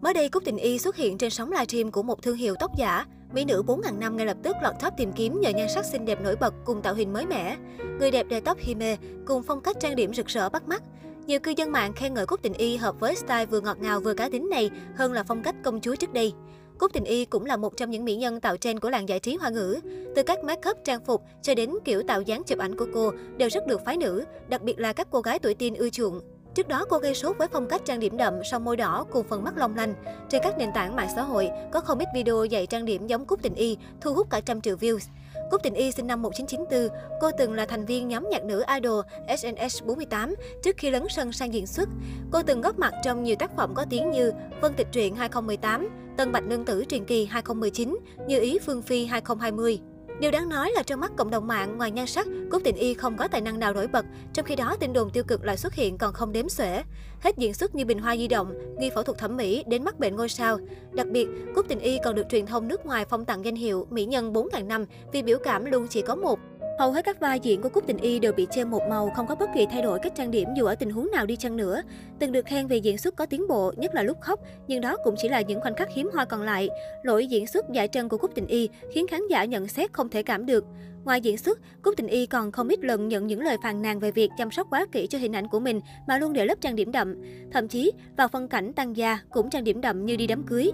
Mới đây, Cúc Tình Y xuất hiện trên sóng livestream của một thương hiệu tóc giả. Mỹ nữ 4.000 năm ngay lập tức lọt top tìm kiếm nhờ nhan sắc xinh đẹp nổi bật cùng tạo hình mới mẻ. Người đẹp đeo tóc Hime cùng phong cách trang điểm rực rỡ bắt mắt. Nhiều cư dân mạng khen ngợi Cúc Tình Y hợp với style vừa ngọt ngào vừa cá tính này hơn là phong cách công chúa trước đây. Cúc Tình Y cũng là một trong những mỹ nhân tạo trend của làng giải trí hoa ngữ. Từ các make up trang phục cho đến kiểu tạo dáng chụp ảnh của cô đều rất được phái nữ, đặc biệt là các cô gái tuổi teen ưa chuộng. Trước đó, cô gây sốt với phong cách trang điểm đậm, son môi đỏ cùng phần mắt long lanh. Trên các nền tảng mạng xã hội, có không ít video dạy trang điểm giống Cúc Tình Y, thu hút cả trăm triệu views. Cúc Tình Y sinh năm 1994, cô từng là thành viên nhóm nhạc nữ idol SNS48 trước khi lấn sân sang diễn xuất. Cô từng góp mặt trong nhiều tác phẩm có tiếng như Vân Tịch Truyện 2018, Tân Bạch Nương Tử Truyền Kỳ 2019, Như Ý Phương Phi 2020. Điều đáng nói là trong mắt cộng đồng mạng, ngoài nhan sắc, Cúc Tình Y không có tài năng nào nổi bật, trong khi đó tin đồn tiêu cực lại xuất hiện còn không đếm xuể. Hết diễn xuất như bình hoa di động, nghi phẫu thuật thẩm mỹ đến mắc bệnh ngôi sao. Đặc biệt, Cúc Tình Y còn được truyền thông nước ngoài phong tặng danh hiệu mỹ nhân 4.000 năm vì biểu cảm luôn chỉ có một. Hầu hết các vai diễn của Cúc Tình Y đều bị chê một màu, không có bất kỳ thay đổi cách trang điểm dù ở tình huống nào đi chăng nữa. Từng được khen về diễn xuất có tiến bộ, nhất là lúc khóc, nhưng đó cũng chỉ là những khoảnh khắc hiếm hoi còn lại. Lỗi diễn xuất giải trân của Cúc Tình Y khiến khán giả nhận xét không thể cảm được. Ngoài diễn xuất, Cúc Tình Y còn không ít lần nhận những lời phàn nàn về việc chăm sóc quá kỹ cho hình ảnh của mình mà luôn để lớp trang điểm đậm. Thậm chí, vào phân cảnh tăng gia cũng trang điểm đậm như đi đám cưới.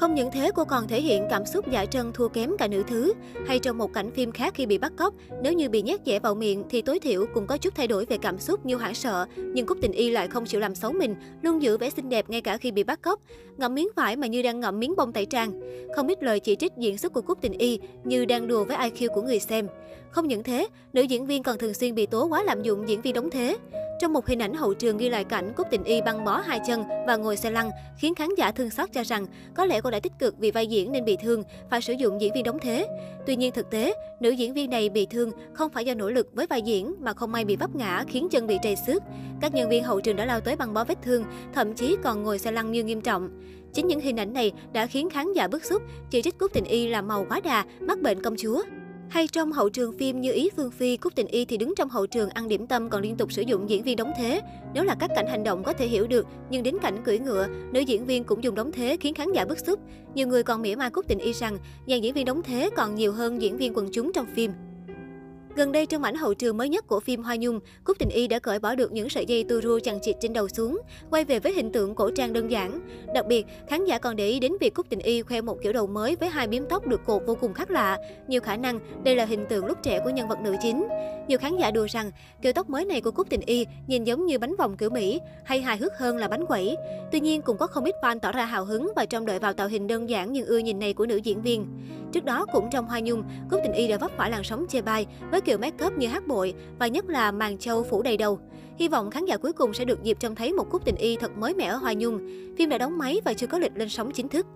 Không những thế, cô còn thể hiện cảm xúc giải trân thua kém cả nữ thứ. Hay trong một cảnh phim khác khi bị bắt cóc, nếu như bị nhét dẻ vào miệng thì tối thiểu cũng có chút thay đổi về cảm xúc như hoảng sợ. Nhưng Cúc Tình Y lại không chịu làm xấu mình, luôn giữ vẻ xinh đẹp ngay cả khi bị bắt cóc. Ngậm miếng vải mà như đang ngậm miếng bông tẩy trang. Không ít lời chỉ trích diễn xuất của Cúc Tình Y như đang đùa với IQ của người xem. Không những thế, nữ diễn viên còn thường xuyên bị tố quá lạm dụng diễn viên đóng thế. Trong một hình ảnh hậu trường ghi lại cảnh Cúc Tình Y băng bó hai chân và ngồi xe lăn, khiến khán giả thương xót cho rằng có lẽ cô đã tích cực vì vai diễn nên bị thương, phải sử dụng diễn viên đóng thế. Tuy nhiên thực tế, nữ diễn viên này bị thương không phải do nỗ lực với vai diễn mà không may bị vấp ngã khiến chân bị trầy xước. Các nhân viên hậu trường đã lao tới băng bó vết thương, thậm chí còn ngồi xe lăn như nghiêm trọng. Chính những hình ảnh này đã khiến khán giả bức xúc, chỉ trích Cúc Tình Y là màu quá đà, mắc bệnh công chúa. Hay trong hậu trường phim như Ý Phương Phi, Cúc Tình Y thì đứng trong hậu trường ăn điểm tâm còn liên tục sử dụng diễn viên đóng thế. Nếu là các cảnh hành động có thể hiểu được, nhưng đến cảnh cưỡi ngựa, nữ diễn viên cũng dùng đóng thế khiến khán giả bức xúc. Nhiều người còn mỉa mai Cúc Tình Y rằng dàn diễn viên đóng thế còn nhiều hơn diễn viên quần chúng trong phim. Gần đây trong ảnh hậu trường mới nhất của phim Hoa Nhung, Cúc Tình Y đã cởi bỏ được những sợi dây tua rua chằng chịt trên đầu xuống, quay về với hình tượng cổ trang đơn giản. Đặc biệt, khán giả còn để ý đến việc Cúc Tình Y khoe một kiểu đầu mới với hai miếng tóc được cột vô cùng khác lạ. Nhiều khả năng đây là hình tượng lúc trẻ của nhân vật nữ chính. Nhiều khán giả đùa rằng kiểu tóc mới này của Cúc Tình Y nhìn giống như bánh vòng kiểu Mỹ, hay hài hước hơn là bánh quẩy. Tuy nhiên cũng có không ít fan tỏ ra hào hứng và trông đợi vào tạo hình đơn giản nhưng ưa nhìn này của nữ diễn viên. Trước đó cũng trong Hoa Nhung, Cúc Tình Y đã vấp phải làn sóng chê bai với kiểu make up như hát bội, và nhất là màn châu phủ đầy đầu. Hy vọng khán giả cuối cùng sẽ được dịp trông thấy một cúp Tình Y thật mới mẻ ở Hoa Nhung. Phim đã đóng máy và chưa có lịch lên sóng chính thức.